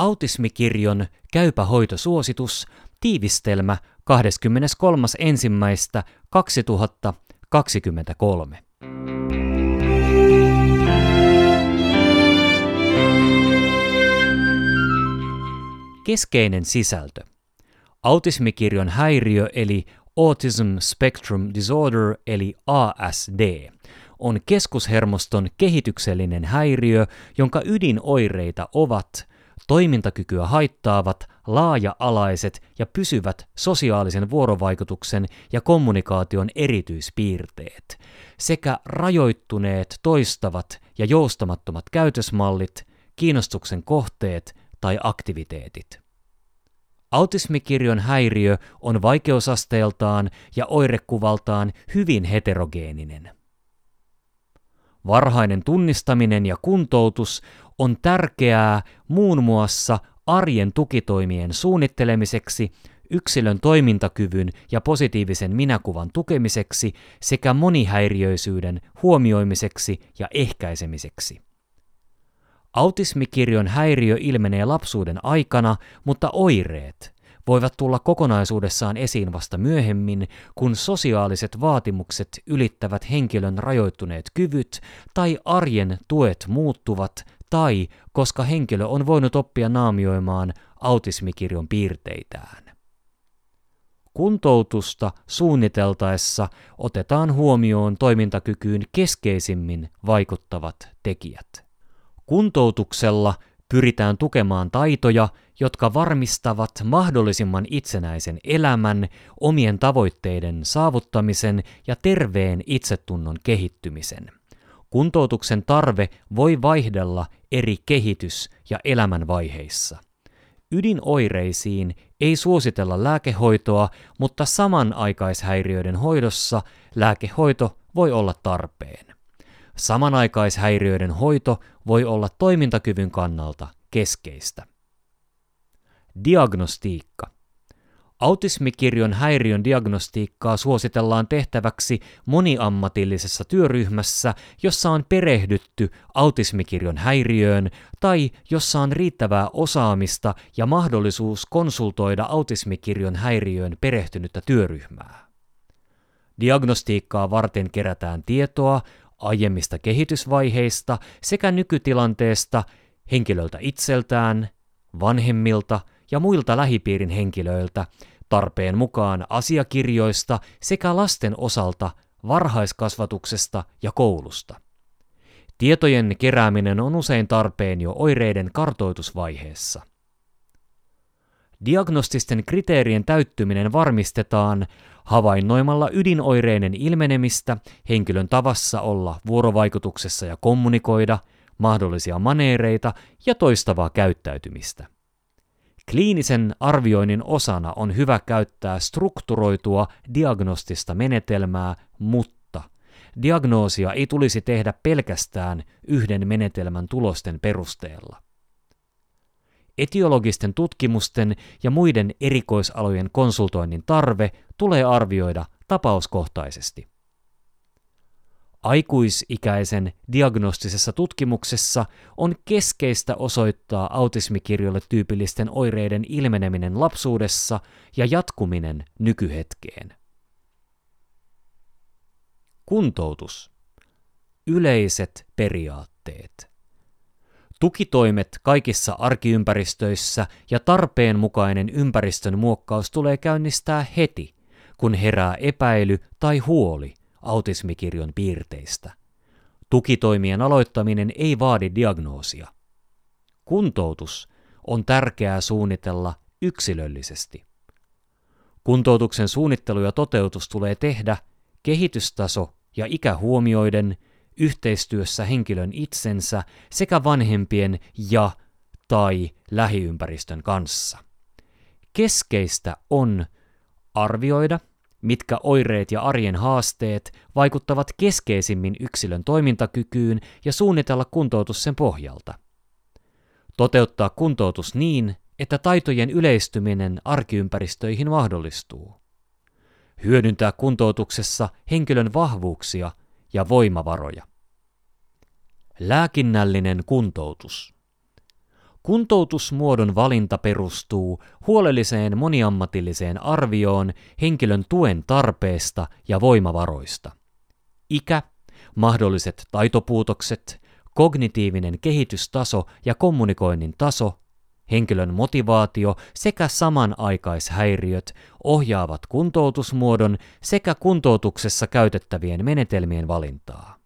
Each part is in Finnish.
Autismikirjon Käypä hoitosuositus, tiivistelmä 23.1.2023. Keskeinen sisältö. Autismikirjon häiriö eli Autism Spectrum Disorder eli ASD on keskushermoston kehityksellinen häiriö, jonka ydinoireita ovat toimintakykyä haittaavat, laaja-alaiset ja pysyvät sosiaalisen vuorovaikutuksen ja kommunikaation erityispiirteet sekä rajoittuneet toistavat ja joustamattomat käytösmallit, kiinnostuksen kohteet tai aktiviteetit. Autismikirjon häiriö on vaikeusasteeltaan ja oirekuvaltaan hyvin heterogeeninen. Varhainen tunnistaminen ja kuntoutus on tärkeää muun muassa arjen tukitoimien suunnittelemiseksi, yksilön toimintakyvyn ja positiivisen minäkuvan tukemiseksi sekä monihäiriöisyyden huomioimiseksi ja ehkäisemiseksi. Autismikirjon häiriö ilmenee lapsuuden aikana, mutta oireet voivat tulla kokonaisuudessaan esiin vasta myöhemmin, kun sosiaaliset vaatimukset ylittävät henkilön rajoittuneet kyvyt tai arjen tuet muuttuvat tai koska henkilö on voinut oppia naamioimaan autismikirjon piirteitään. Kuntoutusta suunniteltaessa otetaan huomioon toimintakykyyn keskeisimmin vaikuttavat tekijät. Kuntoutuksella pyritään tukemaan taitoja, jotka varmistavat mahdollisimman itsenäisen elämän, omien tavoitteiden saavuttamisen ja terveen itsetunnon kehittymisen. Kuntoutuksen tarve voi vaihdella eri kehitys- ja elämänvaiheissa. Ydinoireisiin ei suositella lääkehoitoa, mutta samanaikaishäiriöiden hoidossa lääkehoito voi olla tarpeen. Samanaikaishäiriöiden hoito voi olla toimintakyvyn kannalta keskeistä. Diagnostiikka – Autismikirjon häiriön diagnostiikkaa suositellaan tehtäväksi moniammatillisessa työryhmässä, jossa on perehdytty autismikirjon häiriöön tai jossa on riittävää osaamista ja mahdollisuus konsultoida autismikirjon häiriöön perehtynyttä työryhmää. Diagnostiikkaa varten kerätään tietoa aiemmista kehitysvaiheista sekä nykytilanteesta henkilöltä itseltään, vanhemmilta ja muilta lähipiirin henkilöiltä tarpeen mukaan asiakirjoista sekä lasten osalta varhaiskasvatuksesta ja koulusta. Tietojen kerääminen on usein tarpeen jo oireiden kartoitusvaiheessa. Diagnostisten kriteerien täyttyminen varmistetaan havainnoimalla ydinoireiden ilmenemistä, henkilön tavassa olla vuorovaikutuksessa ja kommunikoida, mahdollisia maneereita ja toistavaa käyttäytymistä. Kliinisen arvioinnin osana on hyvä käyttää strukturoitua diagnostista menetelmää, mutta diagnoosia ei tulisi tehdä pelkästään yhden menetelmän tulosten perusteella. Etiologisten tutkimusten ja muiden erikoisalojen konsultoinnin tarve tulee arvioida tapauskohtaisesti. Aikuisikäisen diagnostisessa tutkimuksessa on keskeistä osoittaa autismikirjolle tyypillisten oireiden ilmeneminen lapsuudessa ja jatkuminen nykyhetkeen. Kuntoutus. Yleiset periaatteet. Tukitoimet kaikissa arkiympäristöissä ja tarpeen mukainen ympäristön muokkaus tulee käynnistää heti, kun herää epäily tai huoli autismikirjon piirteistä. Tukitoimien aloittaminen ei vaadi diagnoosia. Kuntoutus on tärkeää suunnitella yksilöllisesti. Kuntoutuksen suunnittelu ja toteutus tulee tehdä kehitystaso ja ikä huomioiden yhteistyössä henkilön itsensä sekä vanhempien ja tai lähiympäristön kanssa. Keskeistä on arvioida mitkä oireet ja arjen haasteet vaikuttavat keskeisimmin yksilön toimintakykyyn ja suunnitella kuntoutus sen pohjalta. Toteuttaa kuntoutus niin, että taitojen yleistyminen arkiympäristöihin mahdollistuu. Hyödyntää kuntoutuksessa henkilön vahvuuksia ja voimavaroja. Lääkinnällinen kuntoutus. Kuntoutusmuodon valinta perustuu huolelliseen moniammatilliseen arvioon henkilön tuen tarpeesta ja voimavaroista. Ikä, mahdolliset taitopuutokset, kognitiivinen kehitystaso ja kommunikoinnin taso, henkilön motivaatio sekä samanaikaishäiriöt ohjaavat kuntoutusmuodon sekä kuntoutuksessa käytettävien menetelmien valintaa.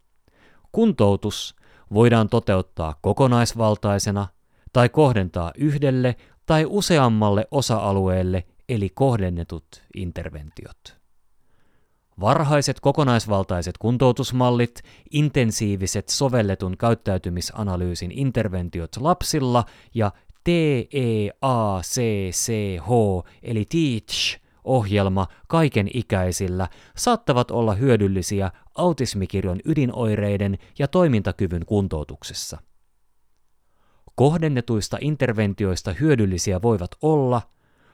Kuntoutus voidaan toteuttaa kokonaisvaltaisena tai kohdentaa yhdelle tai useammalle osa-alueelle eli kohdennetut interventiot. Varhaiset kokonaisvaltaiset kuntoutusmallit, intensiiviset sovelletun käyttäytymisanalyysin interventiot lapsilla ja TEACCH eli TEACH ohjelma kaiken ikäisillä saattavat olla hyödyllisiä autismikirjon ydinoireiden ja toimintakyvyn kuntoutuksessa. Kohdennetuista interventioista hyödyllisiä voivat olla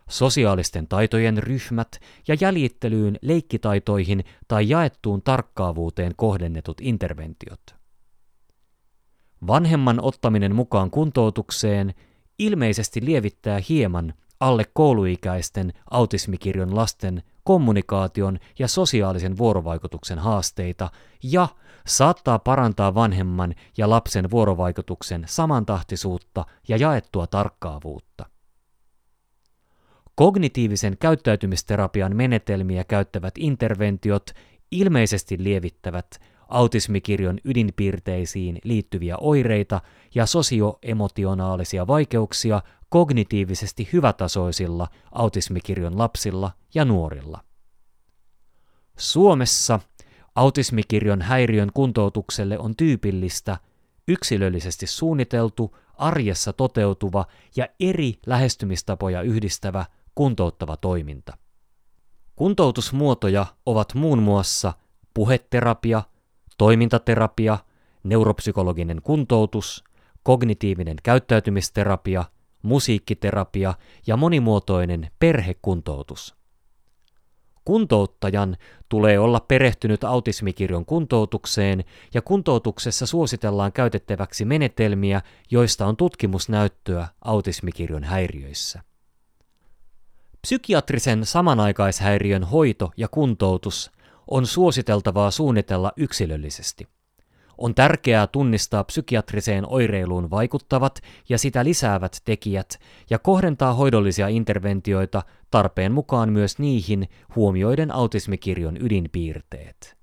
sosiaalisten taitojen ryhmät ja jäljittelyyn, leikkitaitoihin tai jaettuun tarkkaavuuteen kohdennetut interventiot. Vanhemman ottaminen mukaan kuntoutukseen ilmeisesti lievittää hieman alle kouluikäisten autismikirjon lasten kommunikaation ja sosiaalisen vuorovaikutuksen haasteita ja saattaa parantaa vanhemman ja lapsen vuorovaikutuksen samantahtisuutta ja jaettua tarkkaavuutta. Kognitiivisen käyttäytymisterapian menetelmiä käyttävät interventiot ilmeisesti lievittävät autismikirjon ydinpiirteisiin liittyviä oireita ja sosioemotionaalisia vaikeuksia kognitiivisesti hyvätasoisilla autismikirjon lapsilla ja nuorilla. Suomessa autismikirjon häiriön kuntoutukselle on tyypillistä yksilöllisesti suunniteltu, arjessa toteutuva ja eri lähestymistapoja yhdistävä kuntouttava toiminta. Kuntoutusmuotoja ovat muun muassa puheterapia, toimintaterapia, neuropsykologinen kuntoutus, kognitiivinen käyttäytymisterapia, musiikkiterapia ja monimuotoinen perhekuntoutus. Kuntouttajan tulee olla perehtynyt autismikirjon kuntoutukseen ja kuntoutuksessa suositellaan käytettäväksi menetelmiä, joista on tutkimusnäyttöä autismikirjon häiriöissä. Psykiatrisen samanaikaishäiriön hoito ja kuntoutus on suositeltavaa suunnitella yksilöllisesti. On tärkeää tunnistaa psykiatriseen oireiluun vaikuttavat ja sitä lisäävät tekijät ja kohdentaa hoidollisia interventioita tarpeen mukaan myös niihin huomioiden autismikirjon ydinpiirteet.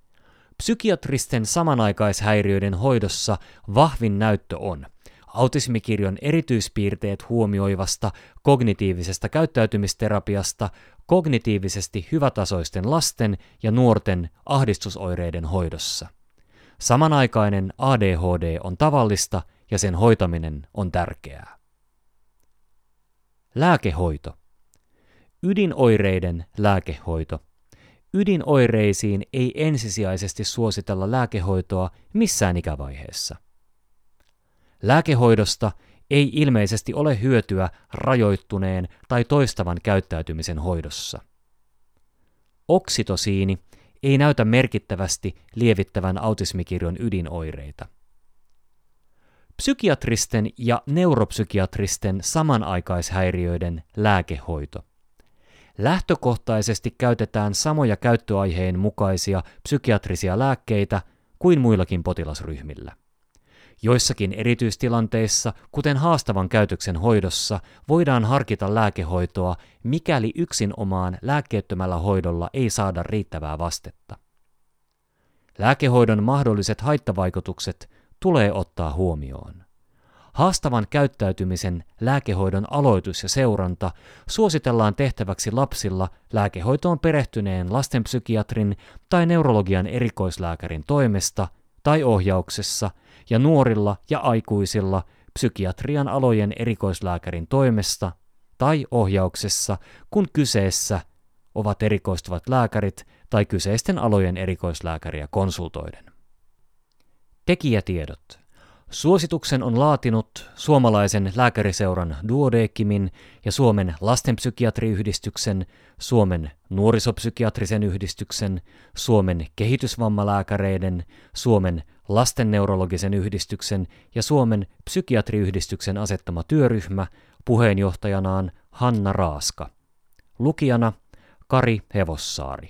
Psykiatristen samanaikaishäiriöiden hoidossa vahvin näyttö on – autismikirjon erityispiirteet huomioivasta kognitiivisesta käyttäytymisterapiasta kognitiivisesti hyvätasoisten lasten ja nuorten ahdistusoireiden hoidossa. Samanaikainen ADHD on tavallista ja sen hoitaminen on tärkeää. Lääkehoito. Ydinoireiden lääkehoito. Ydinoireisiin ei ensisijaisesti suositella lääkehoitoa missään ikävaiheessa. Lääkehoidosta ei ilmeisesti ole hyötyä rajoittuneen tai toistavan käyttäytymisen hoidossa. Oksitosiini ei näytä merkittävästi lievittävän autismikirjon ydinoireita. Psykiatristen ja neuropsykiatristen samanaikaishäiriöiden lääkehoito. Lähtökohtaisesti käytetään samoja käyttöaiheen mukaisia psykiatrisia lääkkeitä kuin muillakin potilasryhmillä. Joissakin erityistilanteissa, kuten haastavan käytöksen hoidossa, voidaan harkita lääkehoitoa, mikäli yksin omaan lääkkeettömällä hoidolla ei saada riittävää vastetta. Lääkehoidon mahdolliset haittavaikutukset tulee ottaa huomioon. Haastavan käyttäytymisen lääkehoidon aloitus ja seuranta suositellaan tehtäväksi lapsilla lääkehoitoon perehtyneen lastenpsykiatrin tai neurologian erikoislääkärin toimesta tai ohjauksessa – ja nuorilla ja aikuisilla psykiatrian alojen erikoislääkärin toimesta tai ohjauksessa, kun kyseessä ovat erikoistuvat lääkärit tai kyseisten alojen erikoislääkäriä konsultoiden. Tekijätiedot. Suosituksen on laatinut suomalaisen lääkäriseuran Duodekimin ja Suomen lastenpsykiatriyhdistyksen, Suomen nuorisopsykiatrisen yhdistyksen, Suomen kehitysvammalääkäreiden, Suomen lastenneurologisen yhdistyksen ja Suomen psykiatriyhdistyksen asettama työryhmä puheenjohtajanaan Hanna Raaska. Lukijana Kari Hevossaari.